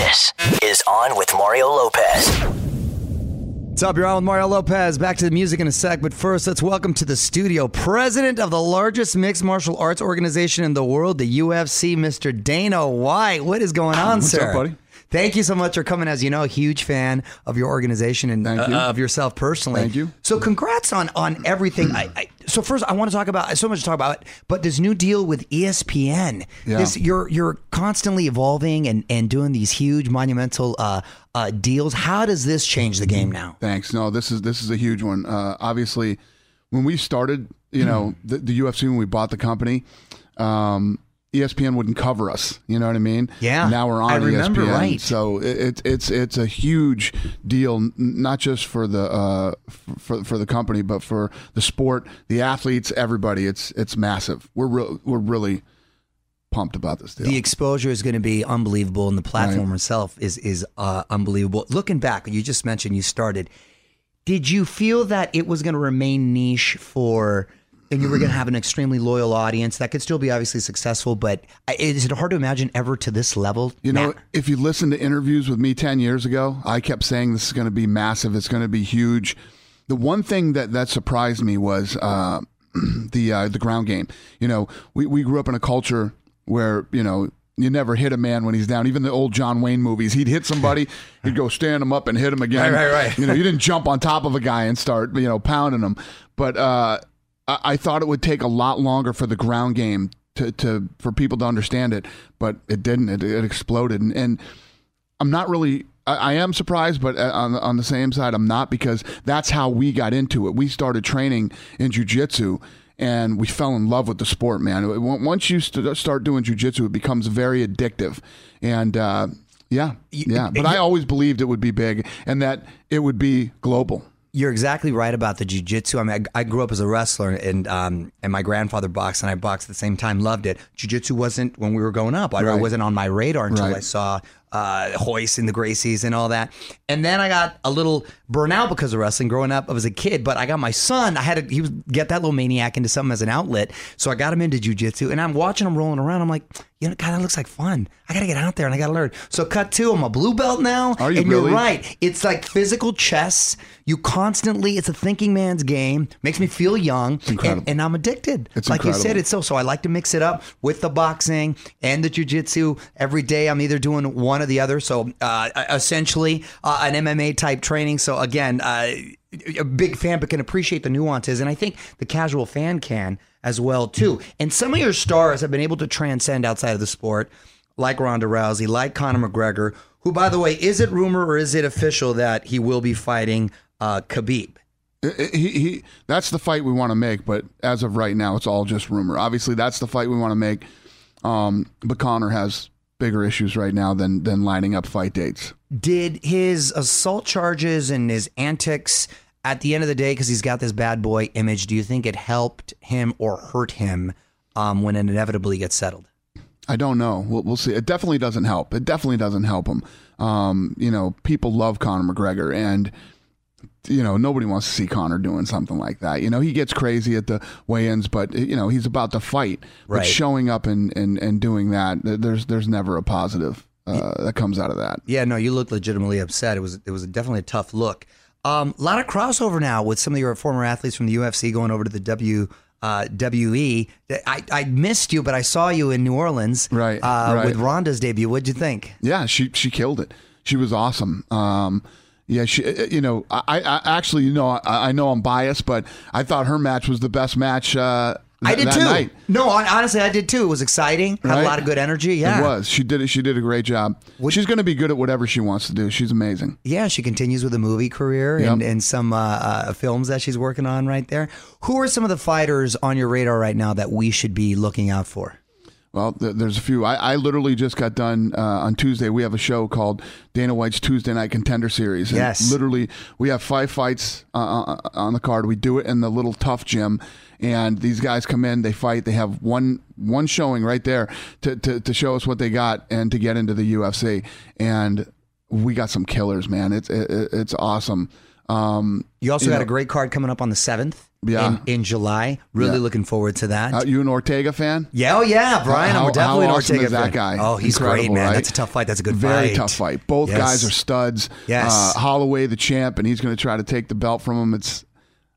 This is On with Mario Lopez. What's up? You're on with Mario Lopez. Back to the music in a sec, but first, let's welcome to the studio president of the largest mixed martial arts organization in the world, the UFC, Mr. Dana White. What is going on, What's sir? up, buddy? Thank you so much for coming. As you know, a huge fan of your organization and Thank you. of yourself personally. Thank you. So, congrats on on everything. I, I, so first, I want to talk about so much to talk about, but this new deal with ESPN. Yeah. This you're you're constantly evolving and and doing these huge monumental uh, uh, deals. How does this change the game now? Thanks. No, this is this is a huge one. Uh, obviously, when we started, you know, the, the UFC when we bought the company, um, ESPN wouldn't cover us. You know what I mean? Yeah. Now we're on I remember, ESPN, right. so it, it's it's it's a huge deal, not just for the uh, for for the company, but for the sport, the athletes, everybody. It's it's massive. We're re- we're really pumped about this deal. The exposure is going to be unbelievable, and the platform Right. itself is is uh, unbelievable. Looking back, you just mentioned you started. Did you feel that it was going to remain niche for, and you were going to have an extremely loyal audience that could still be obviously successful? But is it hard to imagine ever to this level? You know, now? if you listen to interviews with me 10 years ago, I kept saying this is going to be massive. It's going to be huge. The one thing that, that surprised me was uh, the uh, the ground game. You know, we, we grew up in a culture where, you know, you never hit a man when he's down. Even the old John Wayne movies, he'd hit somebody, he'd go stand him up and hit him again. Right, right, right. You know, you didn't jump on top of a guy and start, you know, pounding him. But uh, I, I thought it would take a lot longer for the ground game to, to for people to understand it, but it didn't. It, it exploded, and, and I'm not really. I, I am surprised, but uh, on on the same side, I'm not because that's how we got into it. We started training in jujitsu. And we fell in love with the sport, man. Once once you st- start doing jujitsu, it becomes very addictive. And uh, yeah, yeah. But I always believed it would be big and that it would be global. You're exactly right about the jujitsu. I mean, I, I grew up as a wrestler, and um, and my grandfather boxed, and I boxed at the same time. Loved it. Jujitsu wasn't when we were growing up. I, it Right. wasn't on my radar until Right. I saw uh, Royce in the Gracies and all that. And then I got a little burnout because of wrestling growing up I was a kid. But I got my son. I had to he was get that little maniac into something as an outlet. So I got him into jujitsu, and I'm watching him rolling around. I'm like, you know, God, that looks like fun. I got to get out there and I got to learn. So cut two. I'm a blue belt now. Are you and really? you're right. It's like physical chess. You constantly, it's a thinking man's game. Makes me feel young. incredible. And, and I'm addicted. It's like you said, incredible. it's so. So I like to mix it up with the boxing and the jujitsu. Every day I'm either doing one or the other. So uh, essentially uh, an MMA type training. So again, uh, a big fan, but can appreciate the nuances. And I think the casual fan can as well too. And some of your stars have been able to transcend outside of the sport. like Ronda Rousey, like Conor McGregor, who, by the way, is it rumor or is it official that he will be fighting uh, Khabib? He, he, that's the fight we want to make, but as of right now, it's all just rumor. Obviously, that's the fight we want to make. Um, but Conor has bigger issues right now than than lining up fight dates. Did his assault charges and his antics at the end of the day, because he's got this bad boy image, do you think it helped him or hurt him um, when it inevitably gets settled? I don't know. We'll, we'll see. It definitely doesn't help. It definitely doesn't help him. Um, you know, people love Conor McGregor, and you know nobody wants to see Conor doing something like that. You know, he gets crazy at the weigh-ins, but you know he's about to fight. But showing up and, and and doing that, there's there's never a positive uh, that comes out of that. Yeah, no, you look legitimately upset. It was it was definitely a tough look. Um, a lot of crossover now with some of your former athletes from the UFC going over to the W. Uh, WE. I, I missed you, but I saw you in New Orleans, Right, Uh, right. With Ronda's debut. What'd you think? Yeah, she she killed it. She was awesome. Um, yeah, she. uh, You know, I, I actually, you know, I, I know I'm biased, but I thought her match was the best match. Uh, I did too. Night. No, honestly, I did too. It was exciting. Had a lot of good energy. Yeah, It was. She did it. She did a great job. She's going to be good at whatever she wants to do. She's amazing. Yeah, she continues with a movie career Yep. and, and some uh, uh, films that she's working on right there. Who are some of the fighters on your radar right now that we should be looking out for? Well, th- there's a few. I, I literally just got done uh, on Tuesday. We have a show called Dana White's Tuesday Night Contender Series. And Yes. Literally, we have five fights uh, uh, on the card. We do it in the little TUF gym, and these guys come in, they fight. They have one one showing right there to, to, to show us what they got and to get into the UFC. And we got some killers, man. It's it, it's awesome. Um, You also You got know- a great card coming up on the seventh. Yeah. in, in July. Really Yeah. looking forward to that. uh, you an Ortega fan? yeah, oh yeah, Brian. How- I'm definitely how an awesome Ortega is that fan. guy? Oh, he's great, Incredible, man. right? That's a tough fight. That's a good Very fight. tough fight. Both Yes. guys are studs. Yes. Uh, Holloway, the champ, and he's going to try to take the belt from him. It's.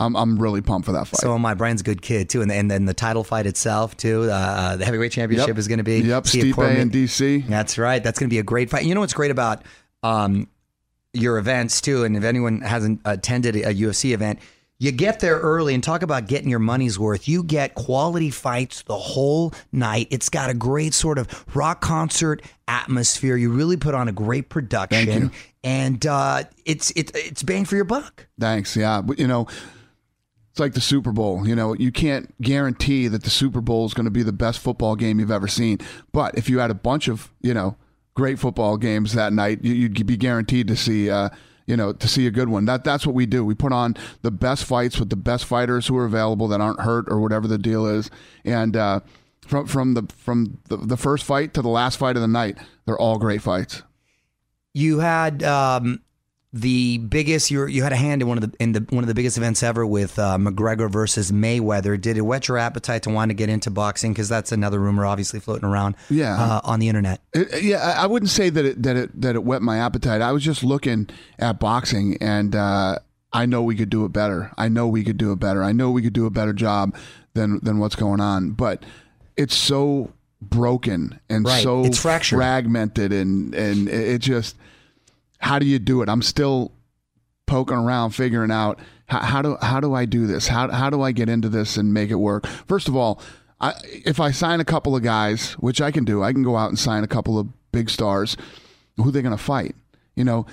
I'm I'm really pumped for that fight. So my. Brian's a good kid too, and and then the title fight itself too. Uh, Uh, the heavyweight championship is going to be. Yep, Stipe Cormier- and DC. That's right. That's going to be a great fight. You know what's great about um, your events too, and if anyone hasn't attended a UFC event, you get there early and talk about getting your money's worth. You get quality fights the whole night. It's got a great sort of rock concert atmosphere. You really put on a great production, Thank you. and uh, it's it, it's bang for your buck. Thanks. Yeah, but you know, it's like the Super Bowl. You know, you can't guarantee that the Super Bowl is going to be the best football game you've ever seen. But if you had a bunch of you know great football games that night, you- you'd be guaranteed to see. Uh, you know, to see a good one. That that's what we do. We put on the best fights with the best fighters who are available that aren't hurt or whatever the deal is. And uh, from from the from the, the first fight to the last fight of the night, they're all great fights. You had um, the biggest. You you had a hand in one of the in the one of the biggest events ever with uh, McGregor versus Mayweather. Did it whet your appetite to want to get into boxing? Because that's another rumor, obviously floating around. Yeah. uh, on the internet. It, yeah, I wouldn't say that it that it that it whet my appetite. I was just looking at boxing, and uh, I know we could do it better. I know we could do it better. I know we could do a better job than than what's going on. But it's so broken and Right. so fragmented, and and it just how do you do it? I'm still poking around, figuring out how, how do how do I do this? How how do I get into this and make it work? First of all, I, if I sign a couple of guys, which I can do, I can go out and sign a couple of big stars. Who they going to fight? You know,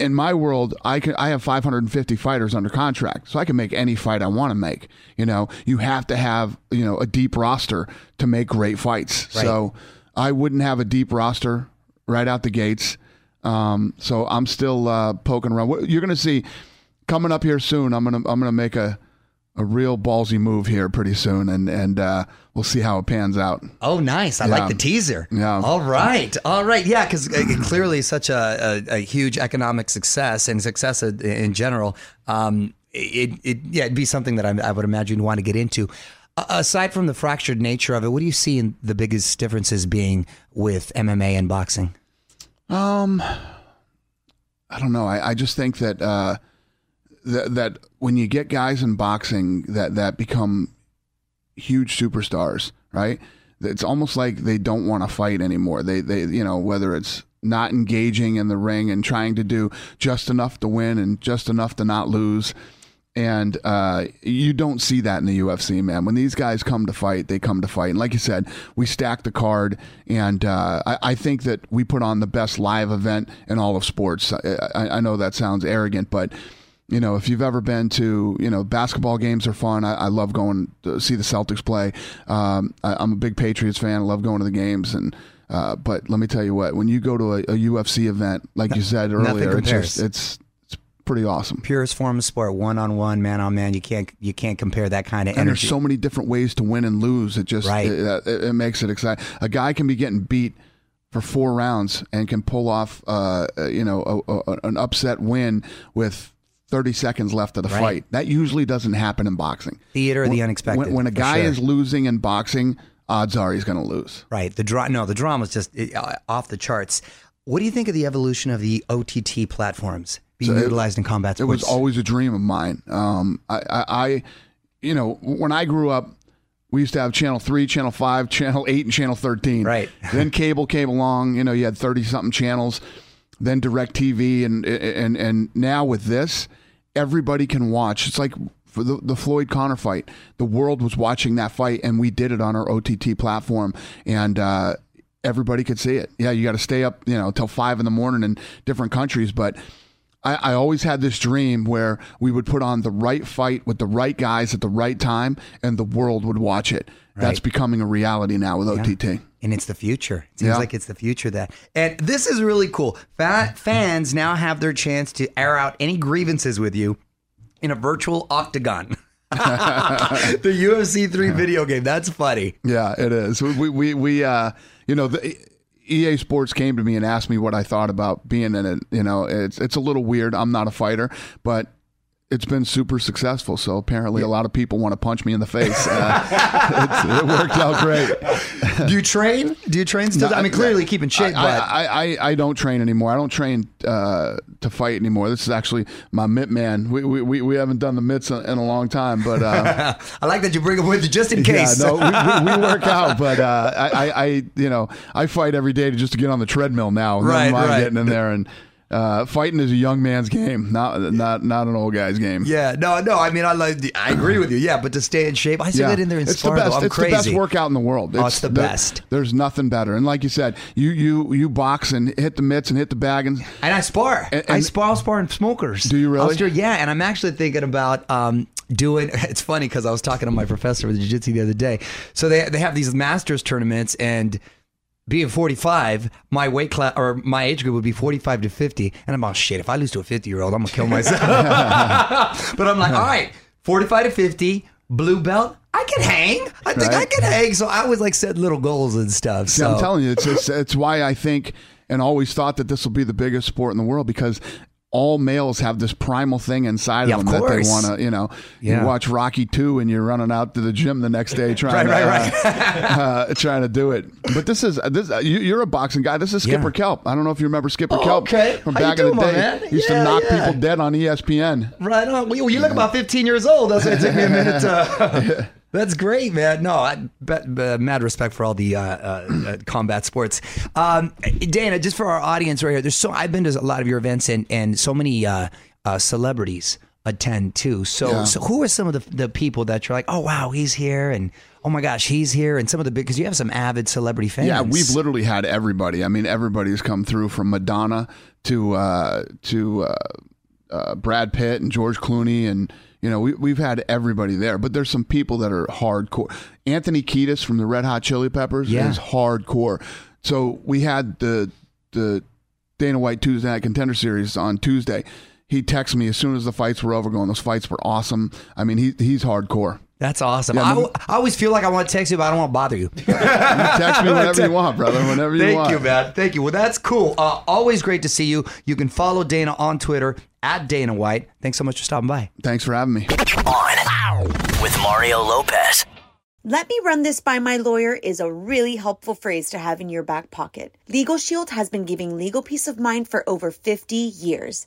in my world, I can I have 550 fighters under contract, so I can make any fight I want to make. You know, you have to have you know a deep roster to make great fights. So I wouldn't have a deep roster right out the gates. Um, so I'm still uh, poking around. You're going to see coming up here soon. I'm gonna I'm gonna make a a real ballsy move here pretty soon, and and uh, we'll see how it pans out. Oh, nice! I Yeah. like the teaser. Yeah. All right. All right. Yeah, because clearly such a, a, a huge economic success and success in, general. Um, it, it yeah, it'd be something that I, I would imagine you'd want to get into. Aside from the fractured nature of it, what do you see in the biggest differences being with MMA and boxing? I don't know. I, I just think that uh, that that when you get guys in boxing that that become huge superstars, right? It's almost like they don't want to fight anymore. They they you know whether it's not engaging in the ring and trying to do just enough to win and just enough to not lose. And uh, you don't see that in the UFC, man. When these guys come to fight, they come to fight. And like you said, we stack the card, and uh, I, I think that we put on the best live event in all of sports. I, I, know that sounds arrogant, but you know, if you've ever been to, you know, basketball games are fun. I, I love going to see the Celtics play. Um, I, I'm a big Patriots fan. I love going to the games and. Uh, but let me tell you what, when you go to a, a UFC event, like you said earlier, it's just it's pretty awesome. Purest form of sport, one on one, man on man. You can't you can't compare that kind of And there's so many different ways to win and lose. It just Right. it, it, it makes it exciting. A guy can be getting beat for four rounds and can pull off, uh, uh, you know, a, a, an upset win with 30 seconds left of the Right. fight. That usually doesn't happen in boxing. Theater of the unexpected, When, when a guy sure. is losing in boxing, odds are he's going to lose. Right. The draw. No, the drama's just uh, off the charts. What do you think of the evolution of the OTT platforms So it- utilized in combat It was always a dream of mine. Um, I, I, I, you know, when I grew up, we used to have channel three, channel five, channel eight, and channel thirteen. Right. then cable came along. You know, you had thirty something channels. Then Direct TV, and and and now with this, everybody can watch. It's like for the, the Floyd Conor fight. The world was watching that fight, and we did it on our OTT platform, and. uh Everybody could see it. Yeah, you got to stay up, you know, till five in the morning in different countries. But I, I always had this dream where we would put on the right fight with the right guys at the right time, and the world would watch it. That's becoming a reality now with OTT. and it's the future. It seems Yeah. like it's the future that. And this is really cool. Fa- fans now have their chance to air out any grievances with you in a virtual octagon. the UFC 3 video game. That's funny. Yeah, it is. We we we uh, you know, the EA Sports came to me and asked me what I thought about being in it. You know, it's it's a little weird. I'm not a fighter, but it's been super successful. So apparently, a lot of people want to punch me in the face. Uh, it's, it worked out great. Do you train? Do you train still? No, I mean, clearly keep in shape, I, but I, I, I don't train anymore. I don't train uh, to fight anymore. This is actually my mitt man. We, we, we, we haven't done the mitts in, a long time, but uh, I like that you bring them with you just in case. yeah, no, we, we, we work out. But uh, I, I, I, you know, I fight every day to just to get on the treadmill now. Right, right. getting in there and. Uh, fighting is a young man's game, not not not an old guy's game. Yeah, no, no. I mean, I like. the- I agree with you. Yeah, but to stay in shape, I used to get in there and it's spar. the best. I'm it's crazy. the best workout in the world. Oh, it's the there- best. There's nothing better. And like you said, you you you box and hit the mitts and hit the bag and And I spar. And- I spar. I'll spar in smokers. Do you really? Yeah, and I'm actually thinking about um, doing. It's funny because I was talking to my professor with jiu-jitsu the other day. So they they have these masters tournaments and. Being 45, my weight class or my age group would be 45 to 50, and I'm all shit. If I lose to a 50 year old, I'm gonna kill myself. but I'm like, all right, 45 to 50, blue belt. I can hang. I think I can hang. So I always like set little goals and stuff. See, so I'm telling you, it's, it's it's why I think and always thought that this will be the biggest sport in the world because all males have this primal thing inside Yeah, of of them that they want to, you know, Yeah. you watch Rocky 2 and you're running out to the gym the next day trying Right, to, right, uh, uh, trying to do it. But this is, this, uh, you, you're a boxing guy. This is Skipper Yeah. Kelp. I don't know if you remember Skipper Oh, Kelp okay. from How back in the day. He used to knock people dead on ESPN. Right on. Well, you look about 15 years old. That's why it took me a minute to. That's great, man. No, I bet, uh, mad respect for all the uh, uh, uh, combat sports. Um, Dana, just for our audience right here, there's so I've been to a lot of your events and and so many uh, uh, celebrities attend too. So Yeah. so who are some of the the people that you're like, oh wow, he's here, and oh my gosh, he's here, and some of the big because you have some avid celebrity fans. Yeah, we've literally had everybody. I mean, everybody's come through from Madonna to uh, to uh, uh, Brad Pitt and George Clooney, and you know we we've had everybody there. But there's some people that are hardcore. Anthony Kiedis from the Red Hot Chili Peppers Yeah. is hardcore. So we had the the Dana White Tuesday Night Contender Series on Tuesday. He texted me as soon as the fights were over, going, "Those fights were awesome." I mean, he he's hardcore. That's awesome. Yeah, I, no- I always feel like I want to text you, but I don't want to bother you. You text me whenever you want, brother. Whenever you Thank want. Thank you, man. Thank you. Well, that's cool. Uh, always great to see you. You can follow Dana on Twitter at Dana White. Thanks so much for stopping by. Thanks for having me. On with Mario Lopez. Let me run this by my lawyer is a really helpful phrase to have in your back pocket. Legal Shield has been giving legal peace of mind for over 50 years.